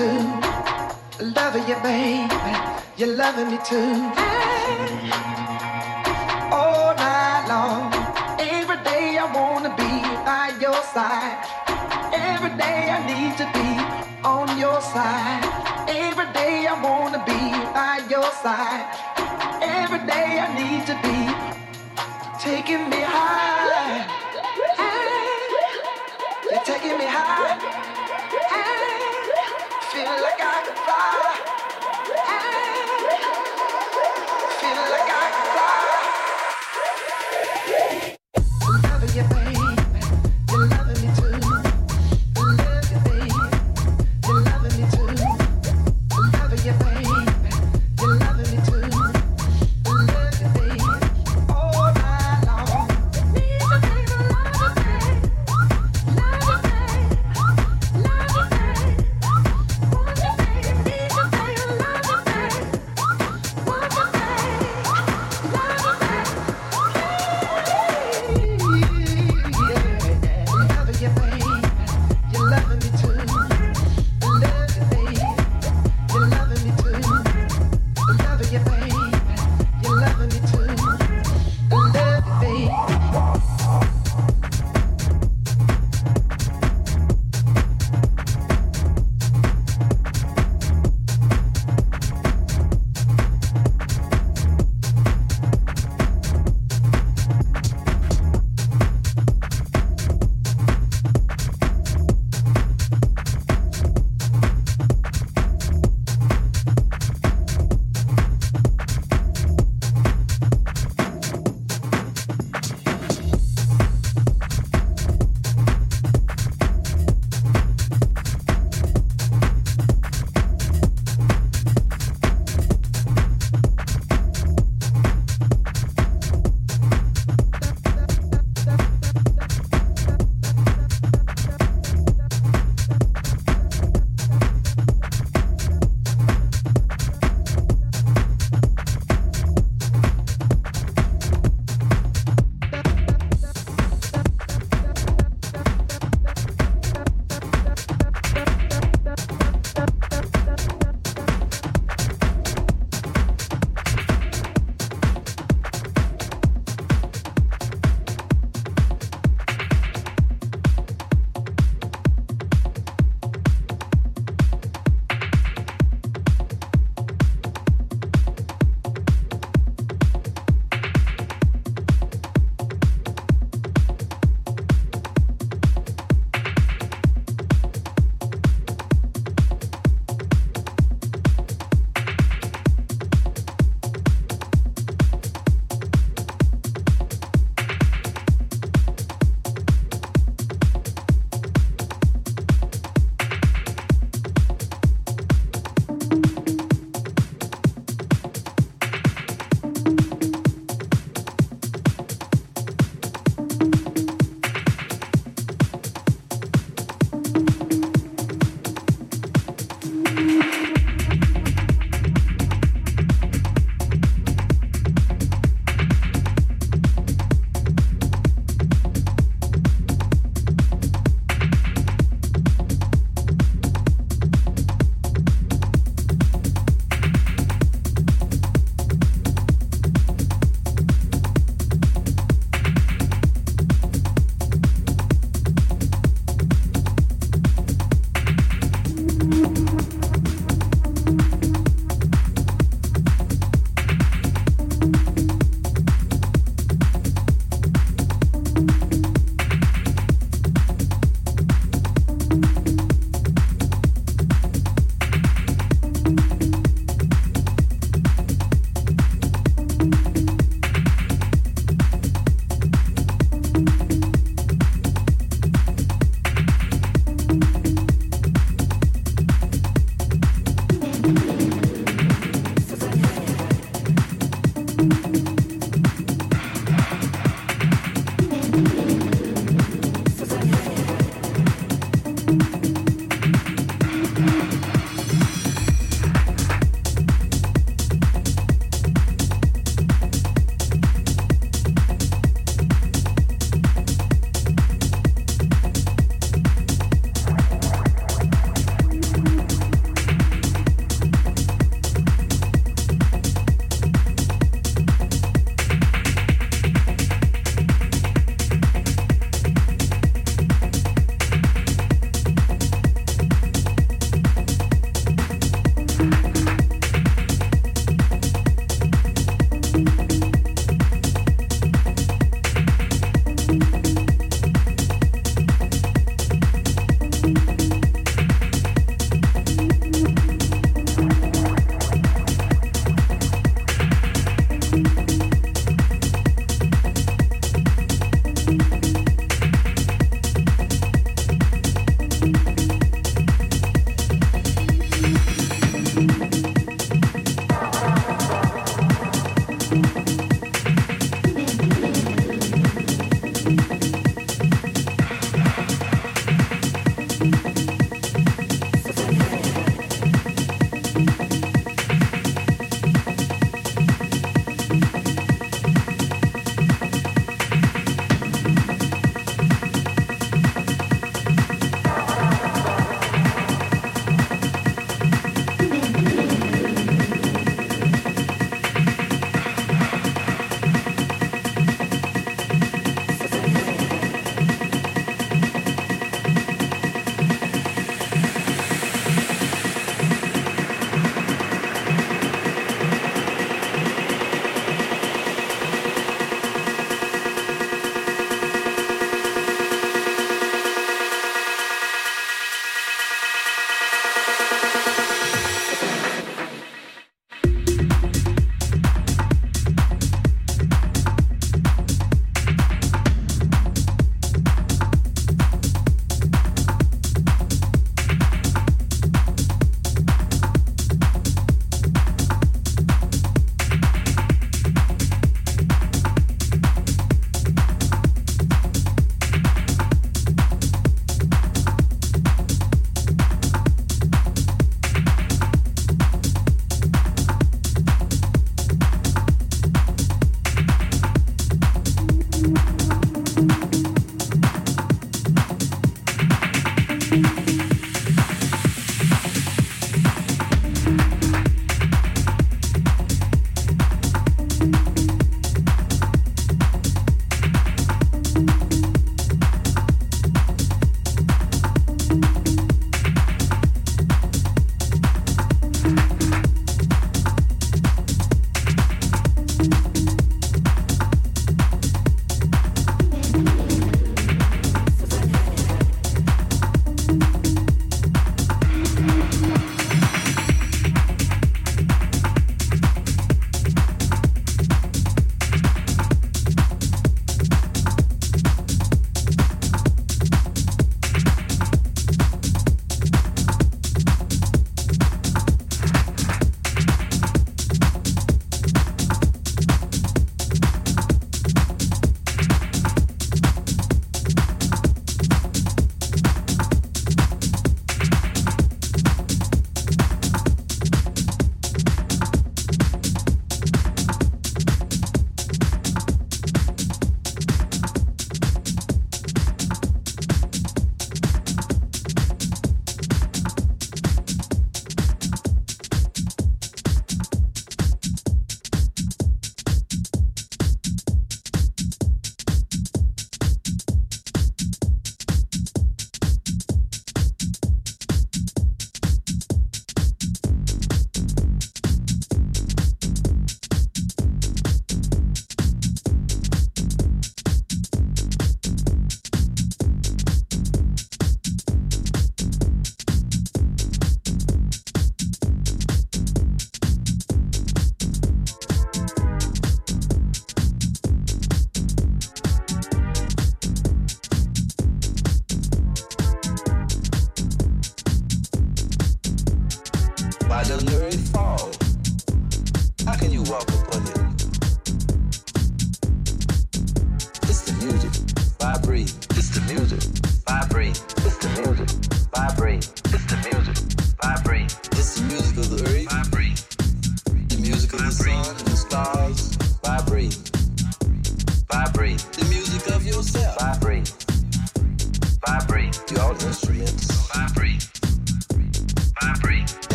loving you, baby, you're loving me too. All night long, every day I wanna be by your side. Every day I need to be on your side. Every day I wanna be by your side.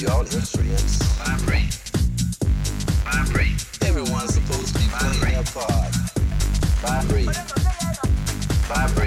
Y'all instruments. Vibrate. Vibrate. Everyone's supposed to be playing their part. Vibrate. Vibrate.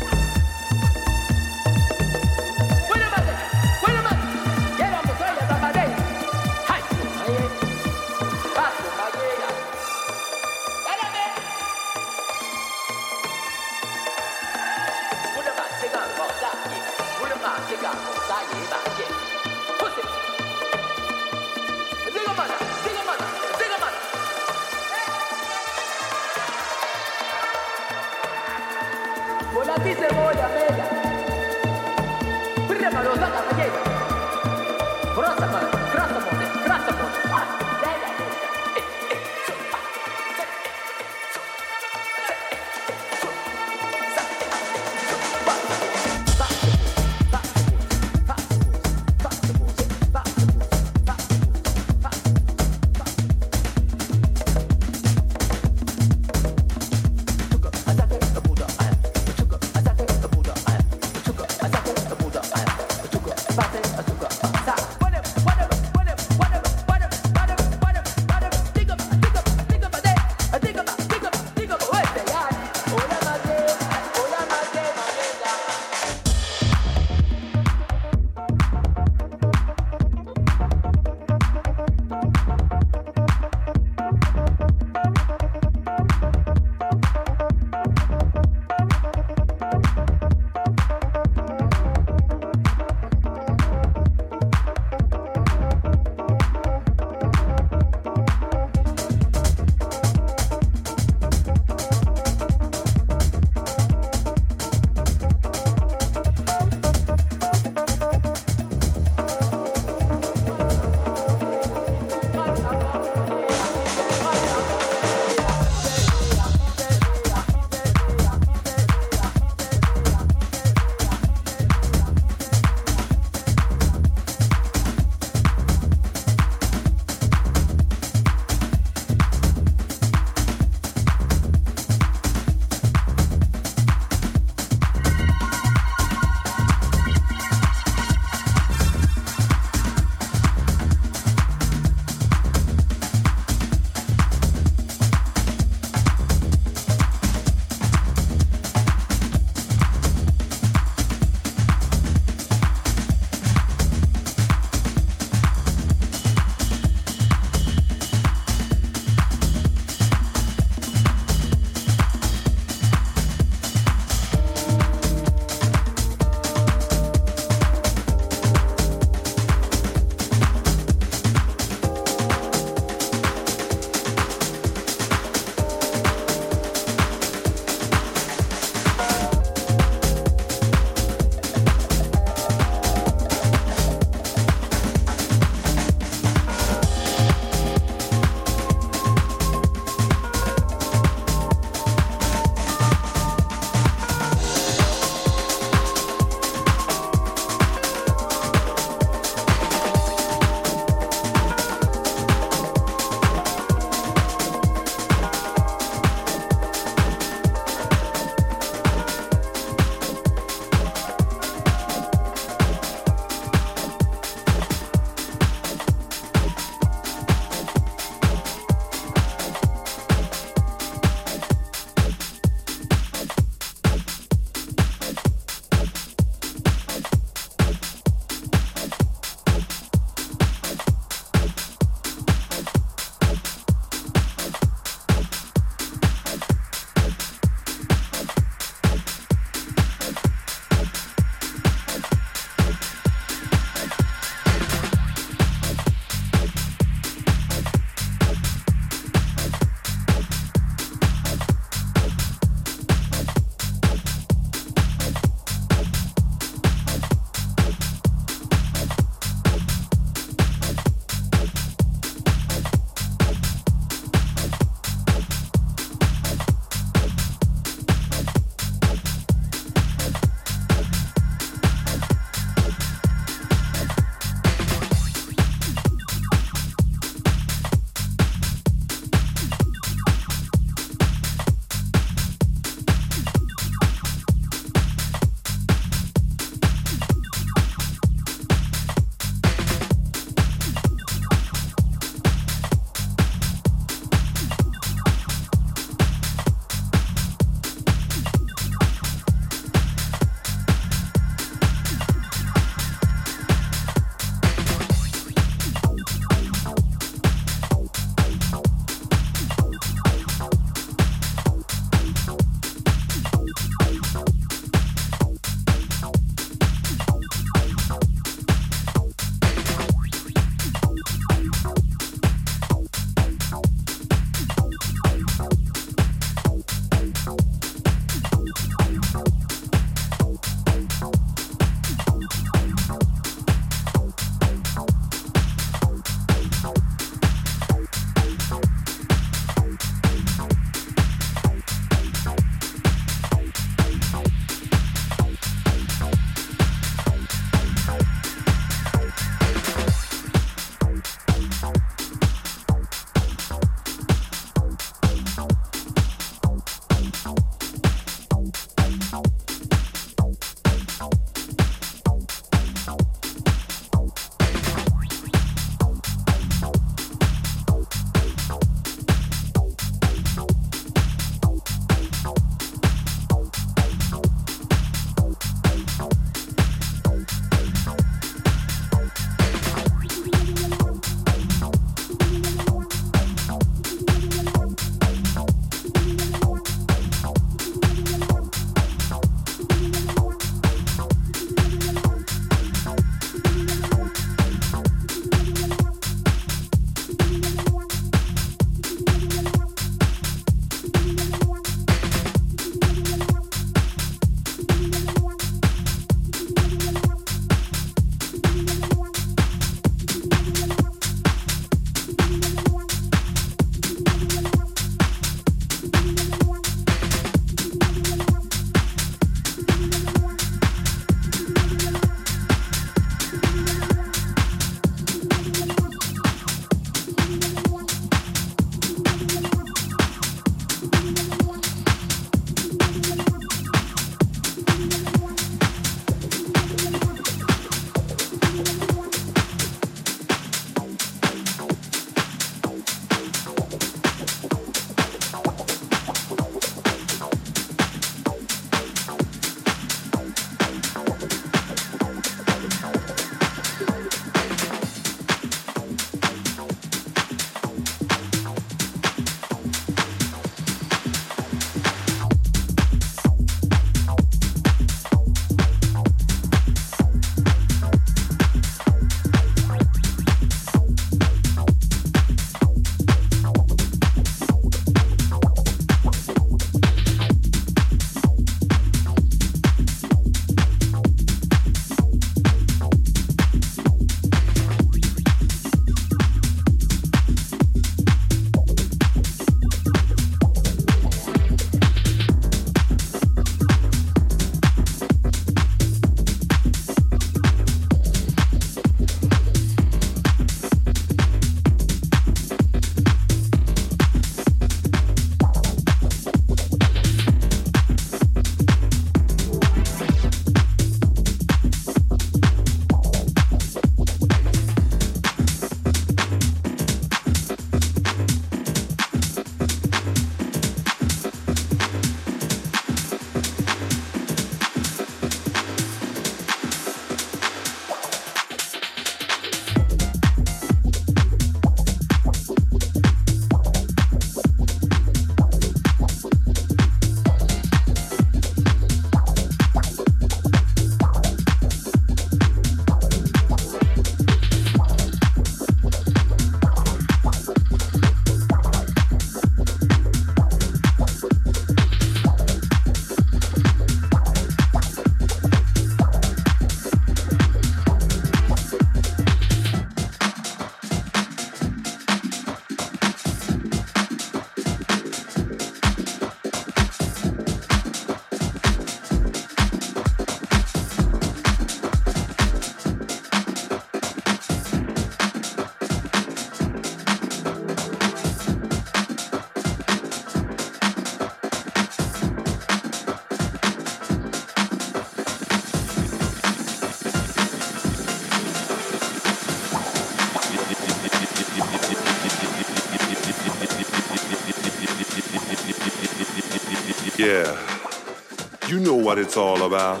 What it's all about.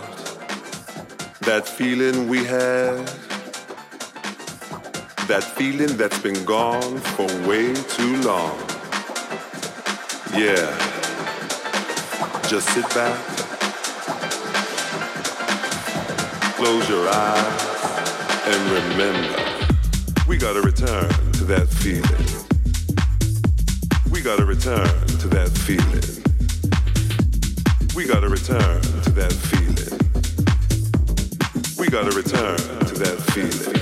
That feeling we had. That feeling that's been gone for way too long. Yeah, just sit back. Close your eyes and remember, we gotta return to that feeling. We gotta return to that feeling. We gotta return that feeling. We gotta return to that feeling.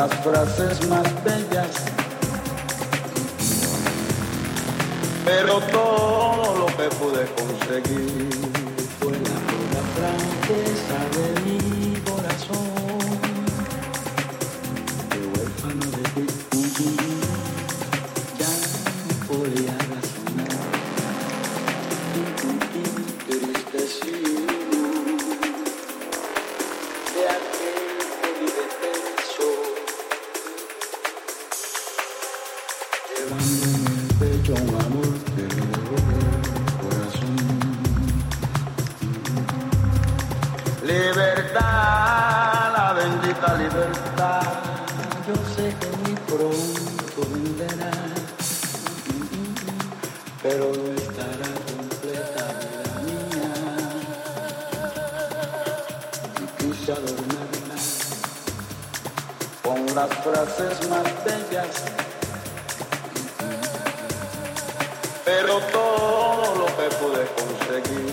las frases más bellas. Pero todo lo que pude conseguir pero todo lo que pude conseguir.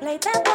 Play that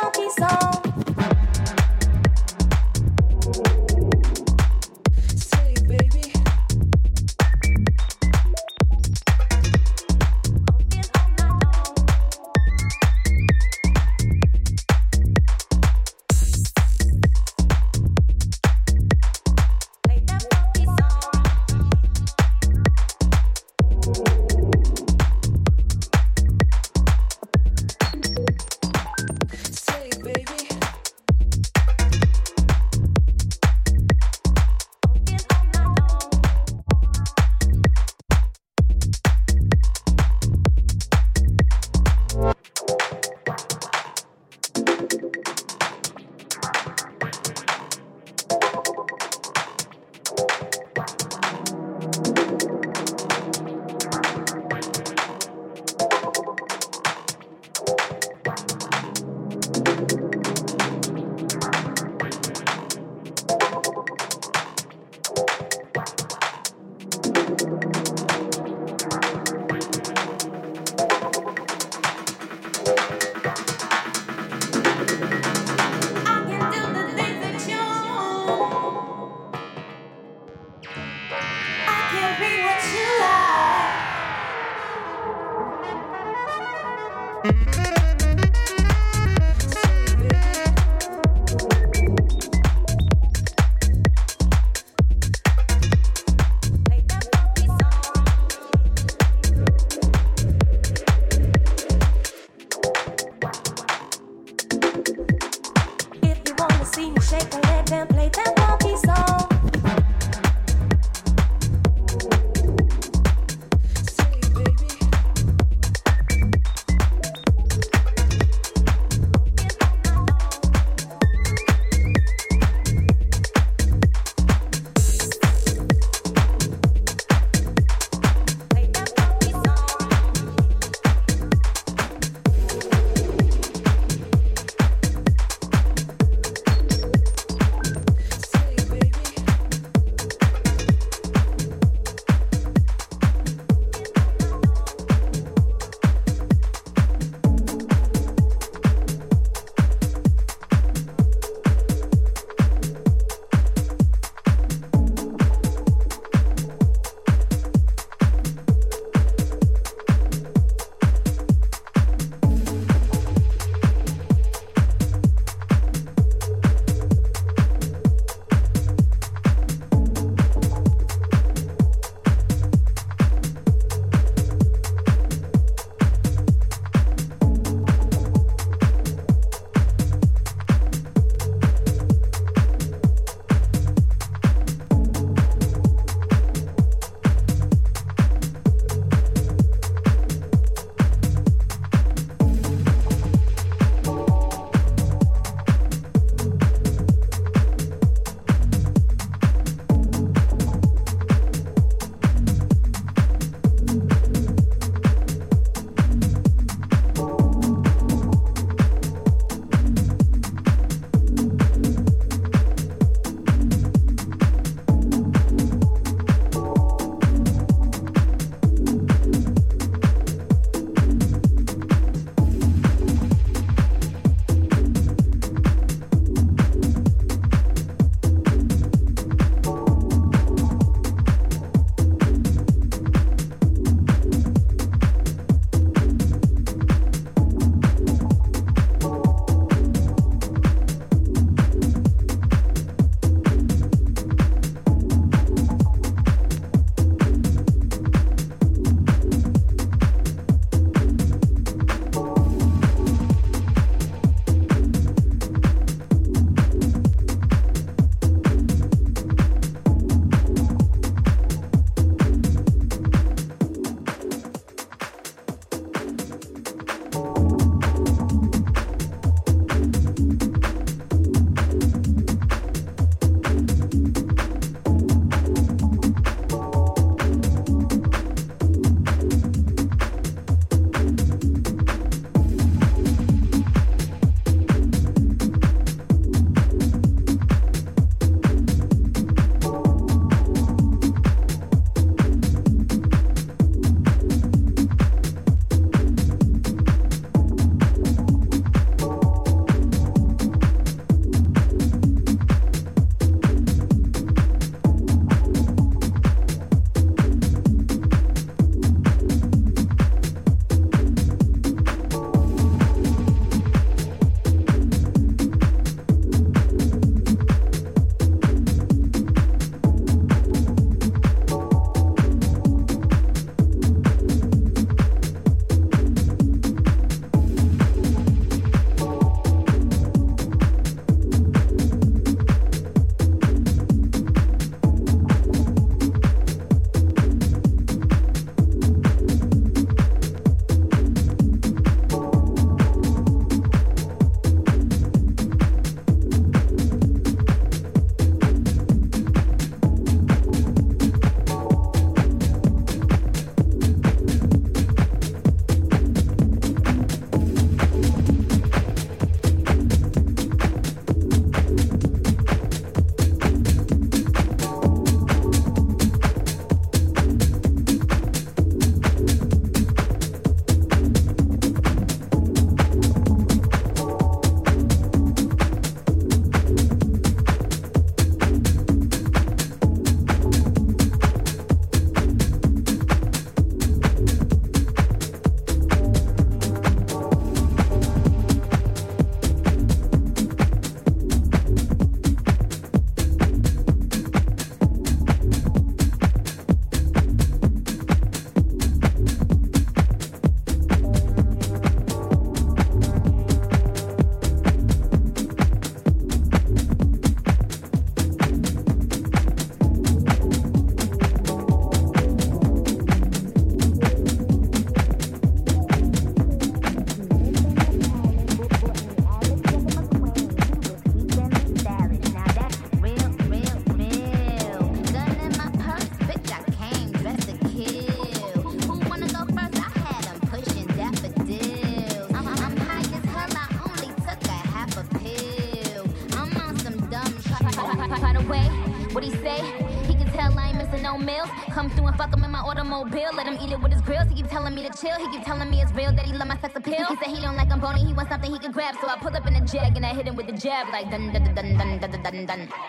chill. He keep telling me it's real that he love my sex appeal. He said he don't like I'm bony, he wants something he can grab. So I pull up in a jag and I hit him with a jab, like dun dun dun dun dun dun dun. dun.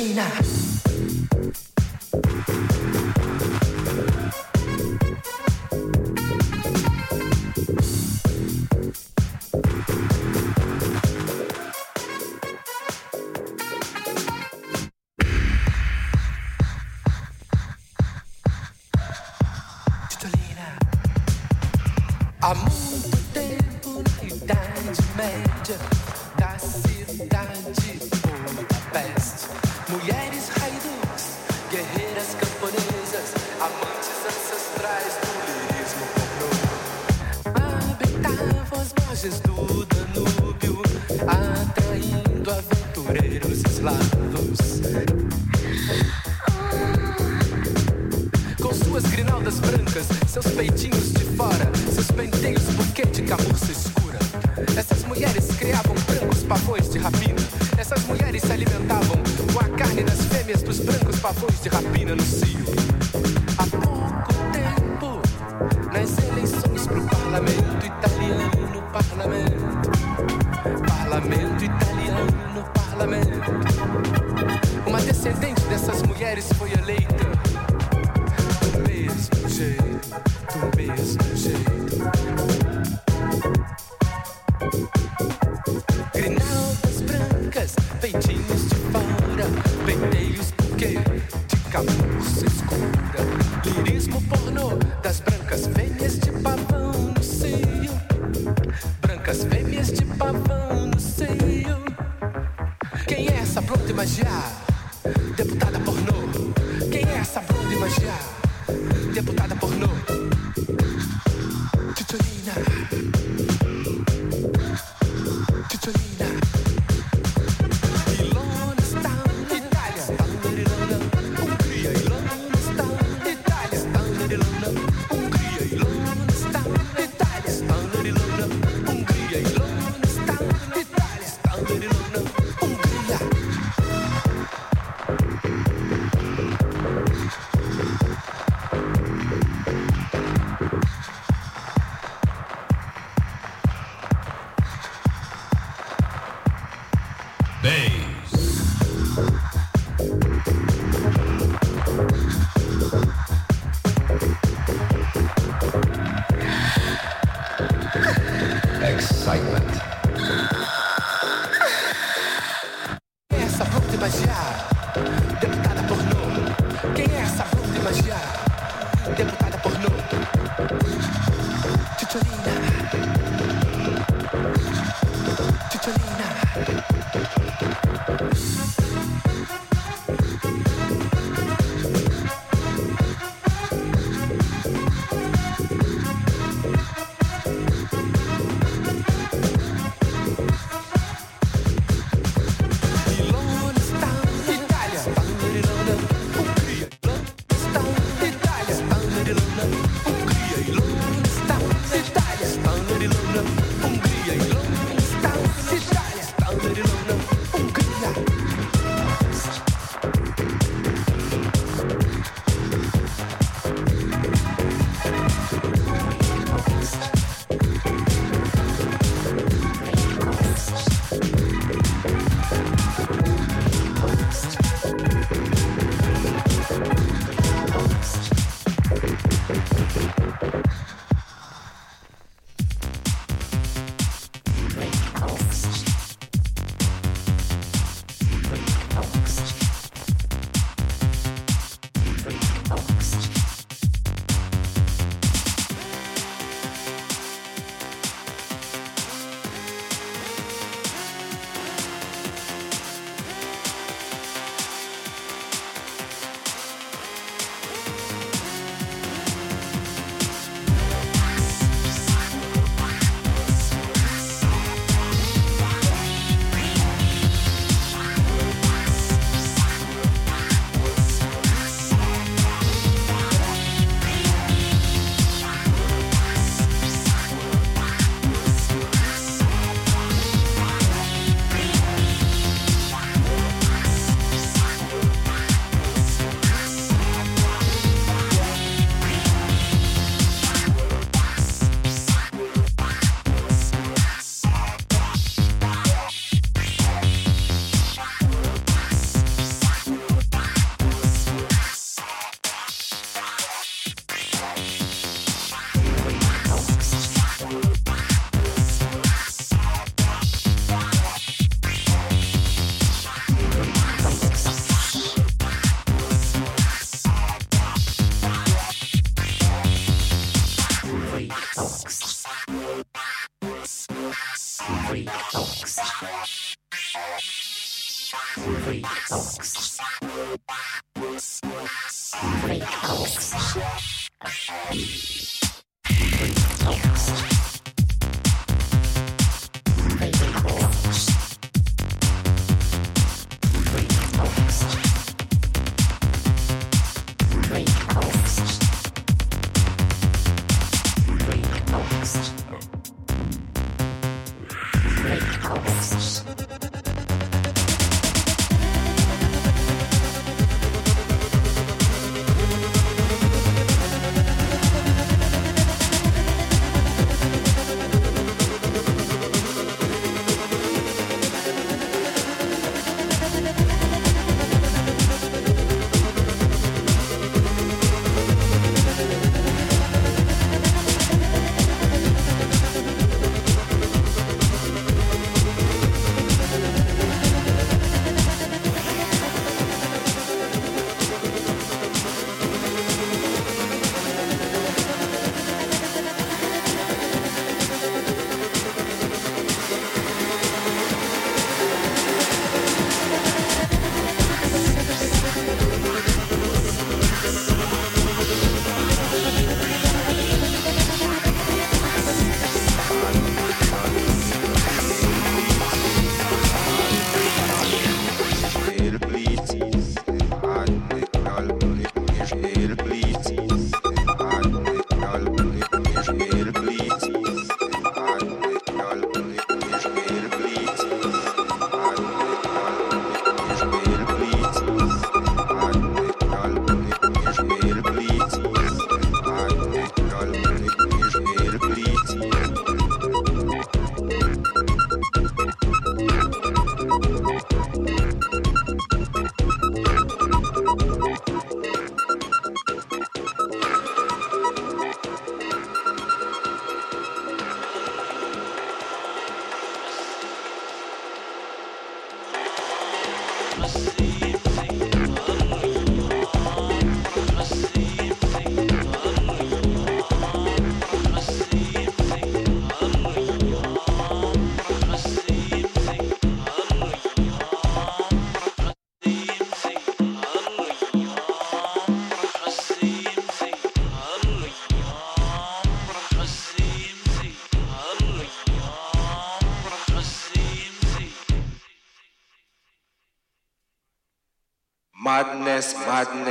Titolina.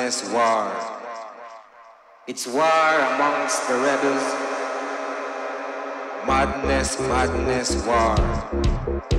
Madness, war. It's war amongst the rebels. Madness, madness, war.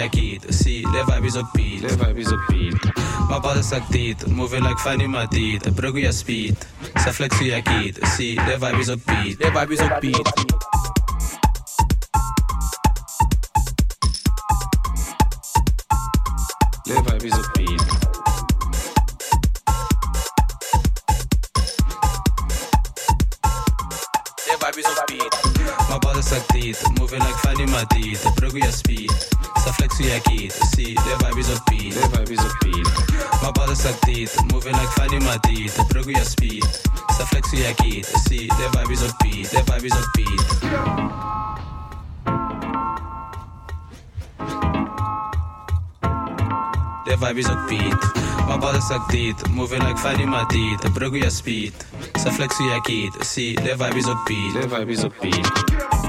Sa flexo e aqui, si, le vibes up beat. Le vibes up beat. Ma bada sactito, moving like Fanny Madita, branco e speed. Sa flexo e aqui, si, le vibes up beat. Le vibes up beat. Suck moving like Fanny Madid Branco e a speed, sa flexo e aqui Si, the vibe is upbeat The vibe is upbeat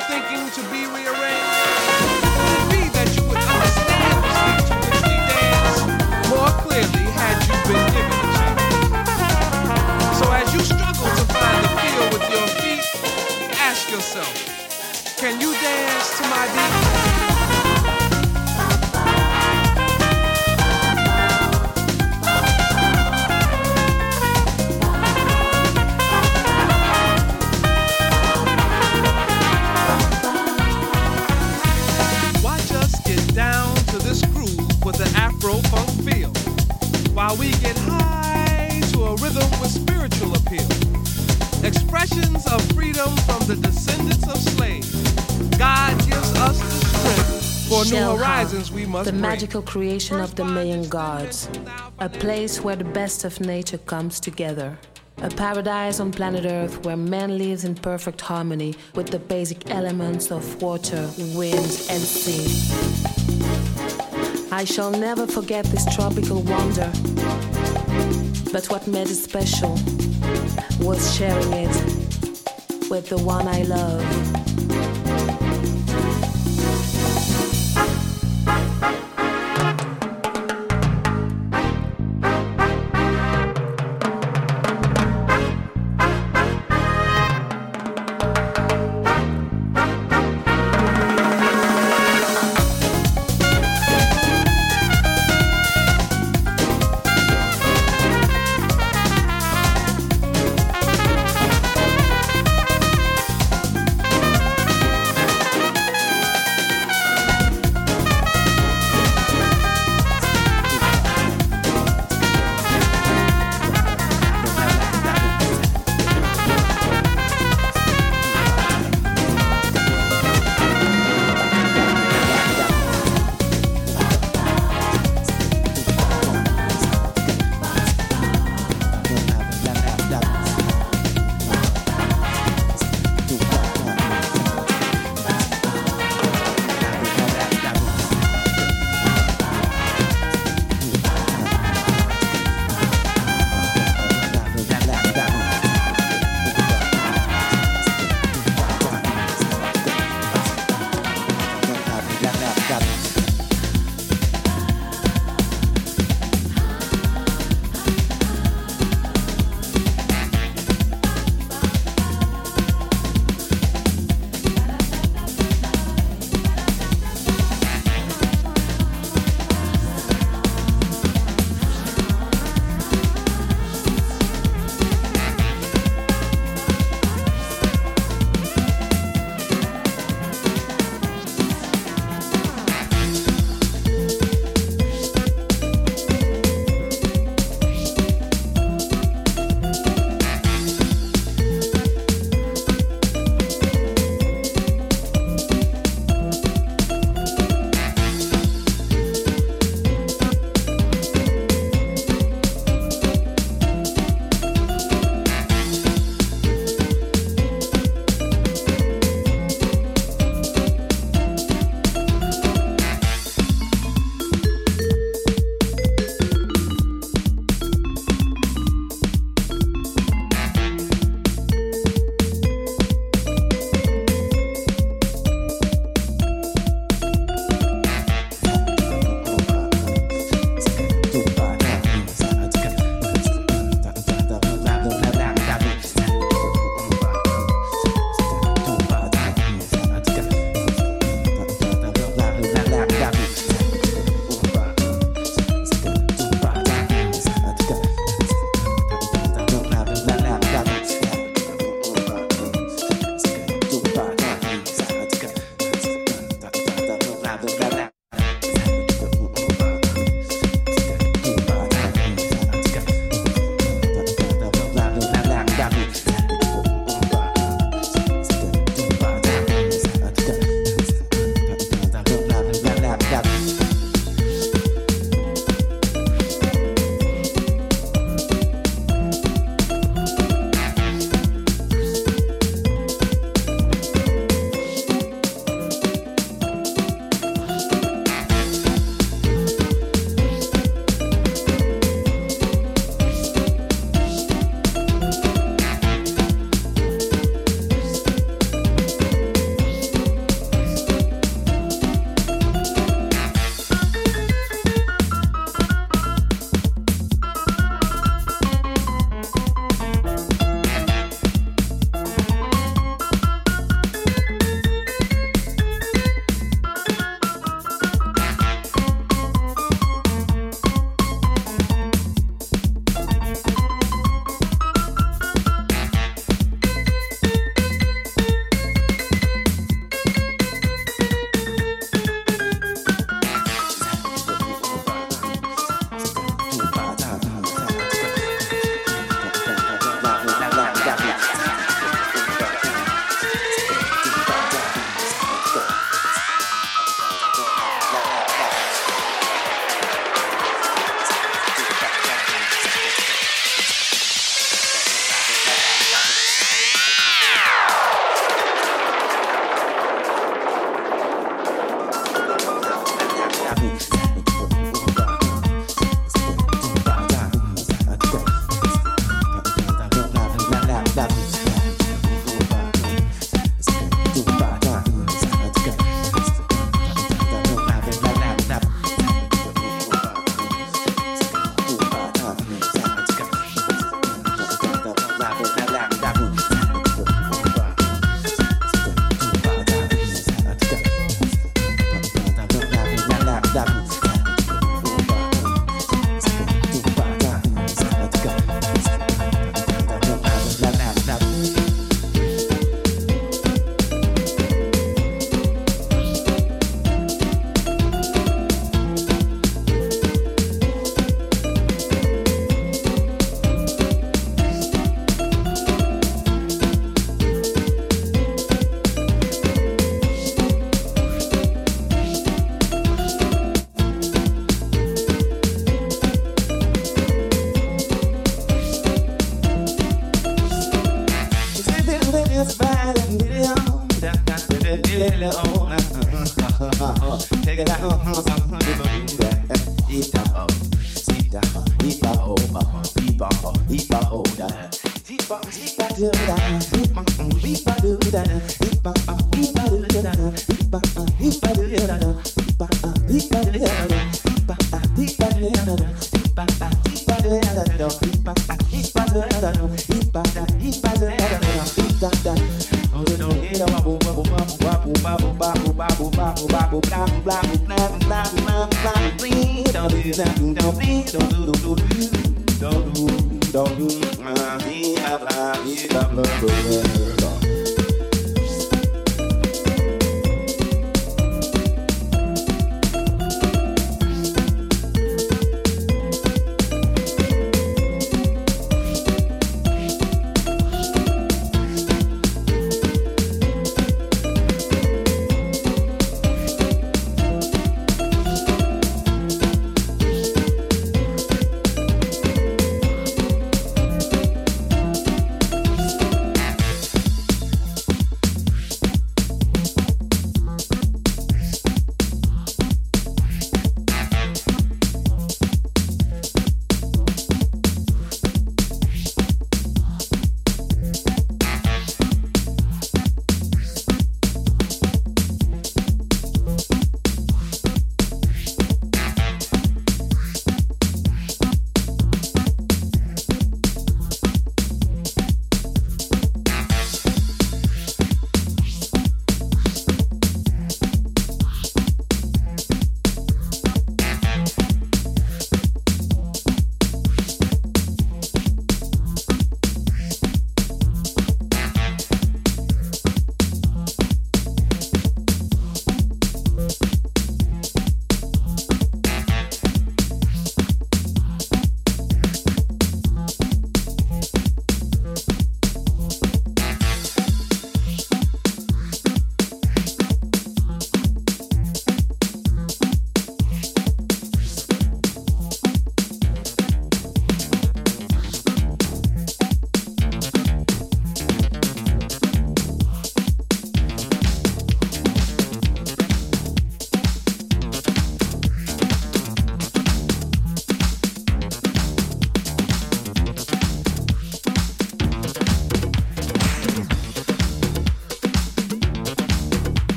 clearly the magical creation of the million gods. A place where the best of nature comes together. A paradise on planet Earth where man lives in perfect harmony with the basic elements of water, wind, and sea. I shall never forget this tropical wonder. But what made it special was sharing it with the one I love.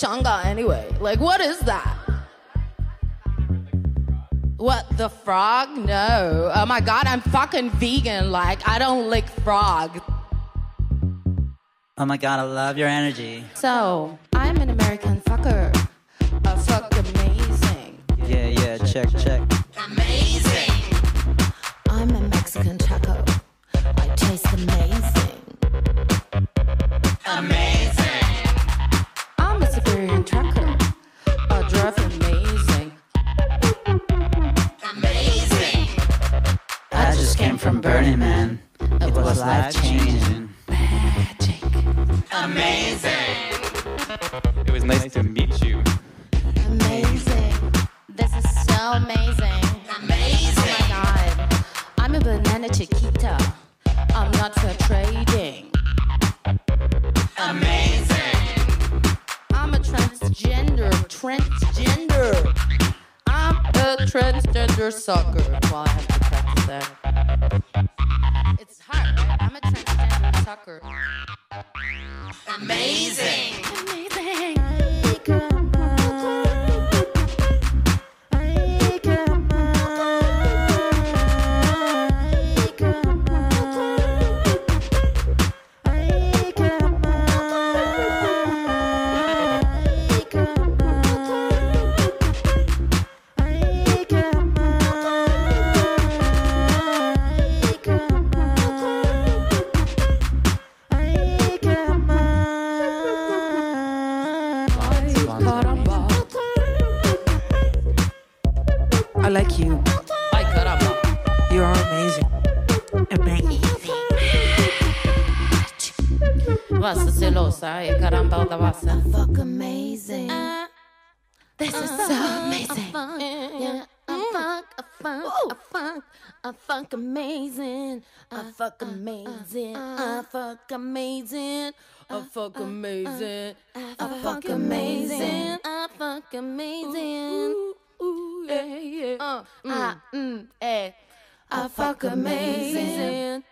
Shanga anyway? Like, what is that? What, the frog? No. Oh my god, I'm fucking vegan. Like, I don't lick frogs. Oh my god, I love your energy. So, banana chiquita. I'm not for trading. Amazing. I'm a transgender, transgender. I'm a transgender sucker. Well, I have to practice that. It's hard. I'm a transgender sucker. Amazing. Amazing. funk, I fuck amazing, I uh, fuck uh, uh, amazing, I fuck amazing, I fuck amazing, I fuck amazing, I fuck amazing. Ooh, yeah, yeah. Uh, mm, mm, eh. I fuck amazing.